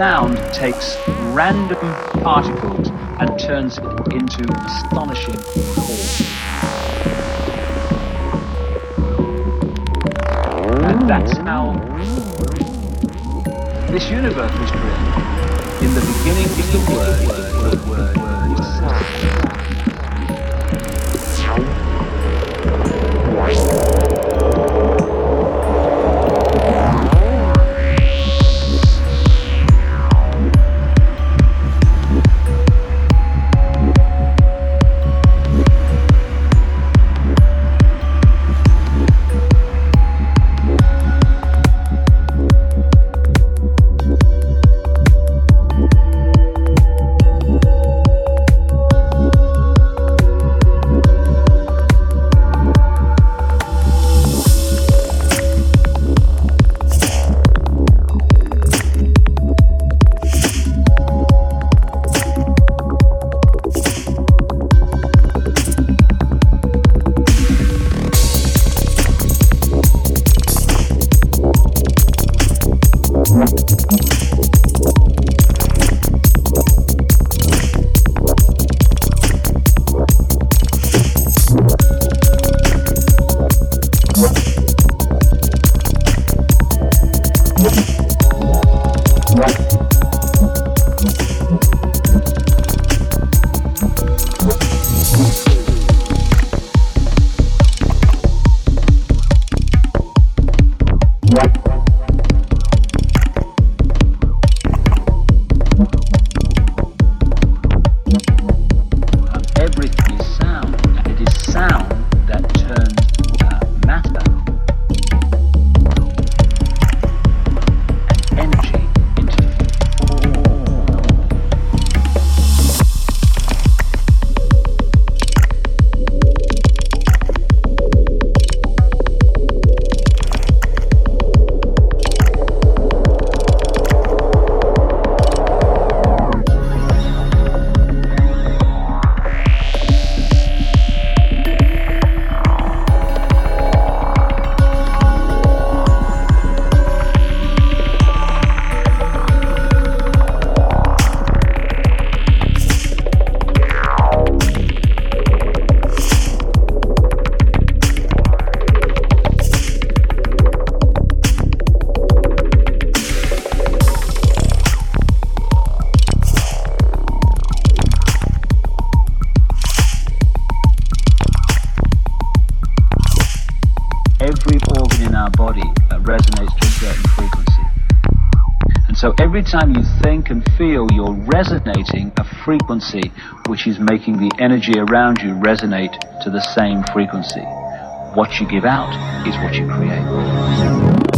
sound takes random particles and turns it into astonishing chords. And that's how this universe was created. In the beginning is the word, word, word, word, word sound. Time you think and feel, you're resonating a frequency which is making the energy around you resonate to the same frequency. What you give out is what you create.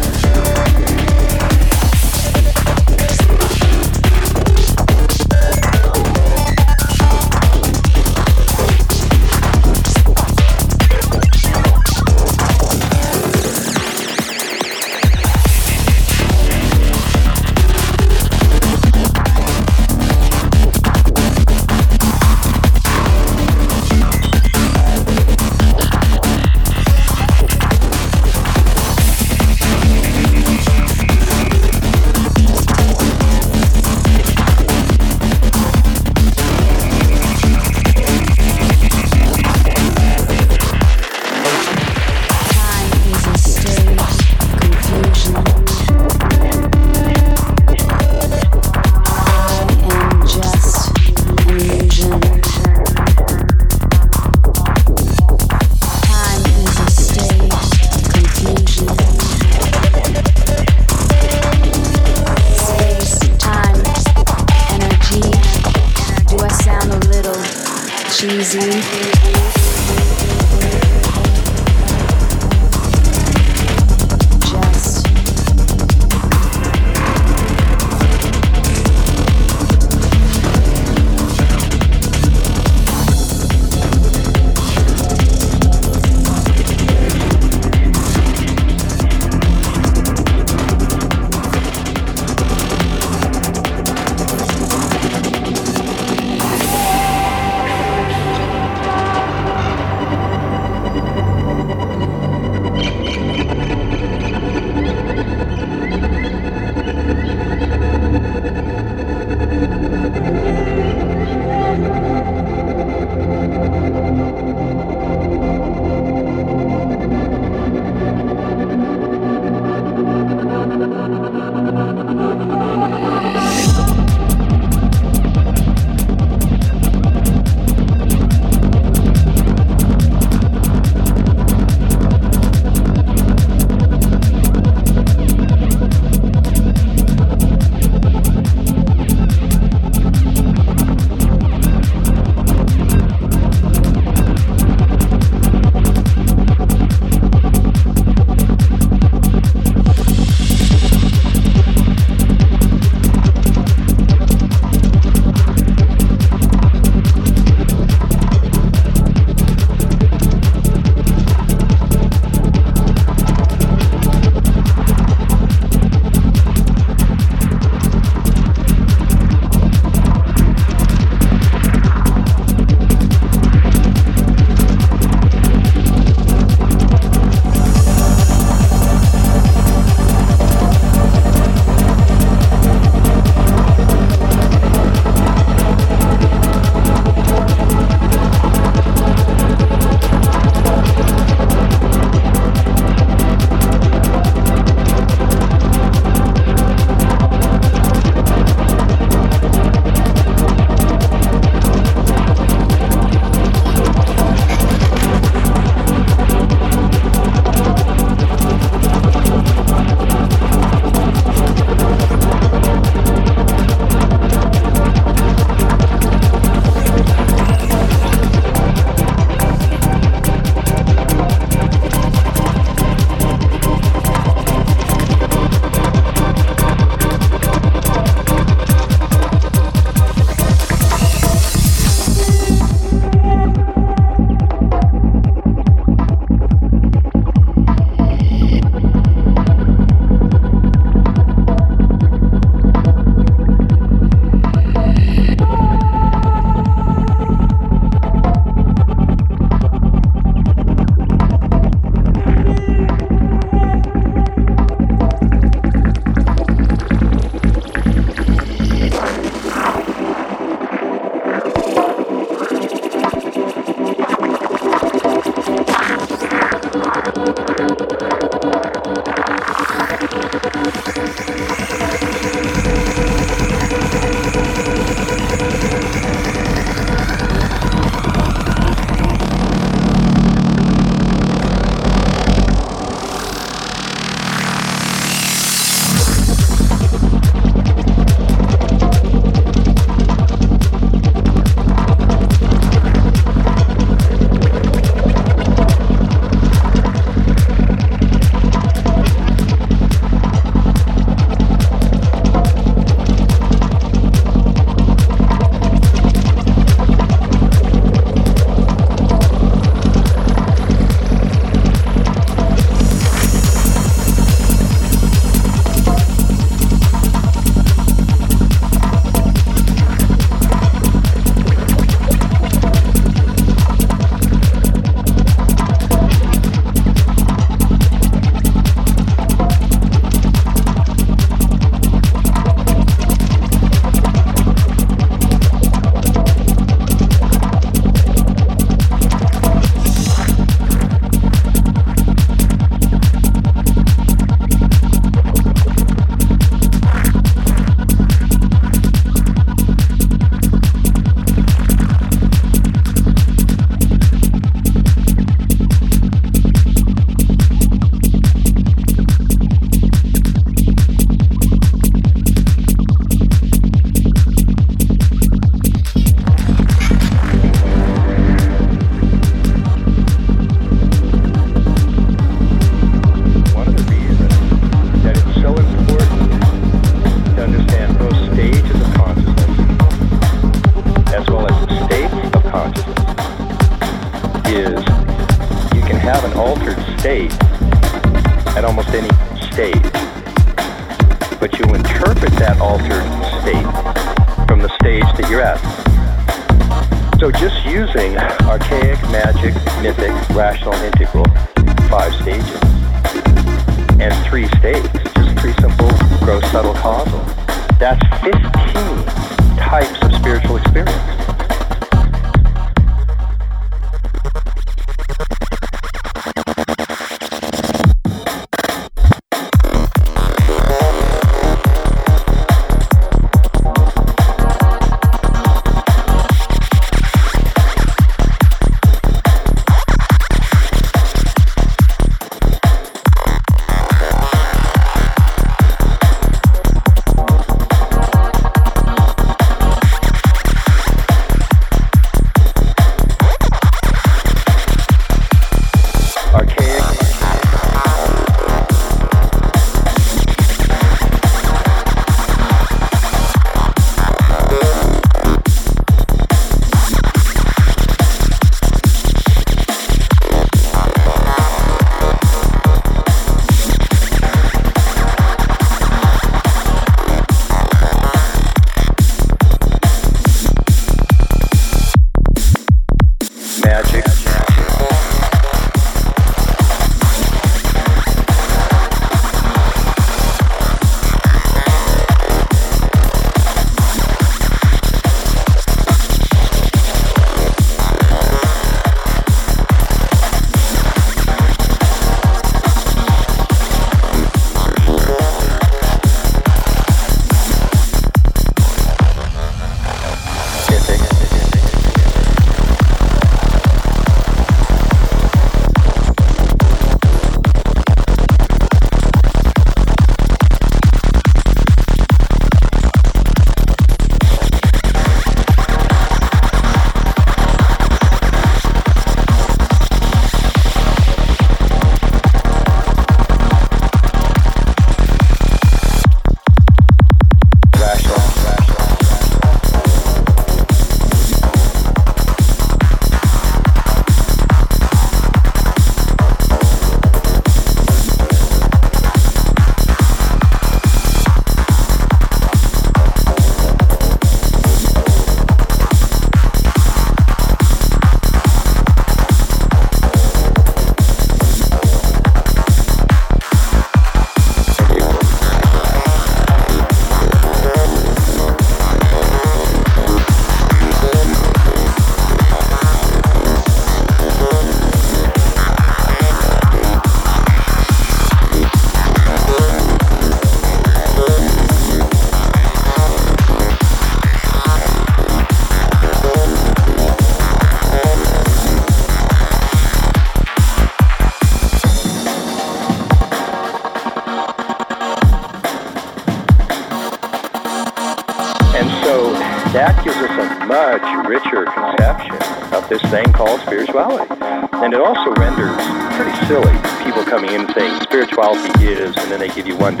Give you one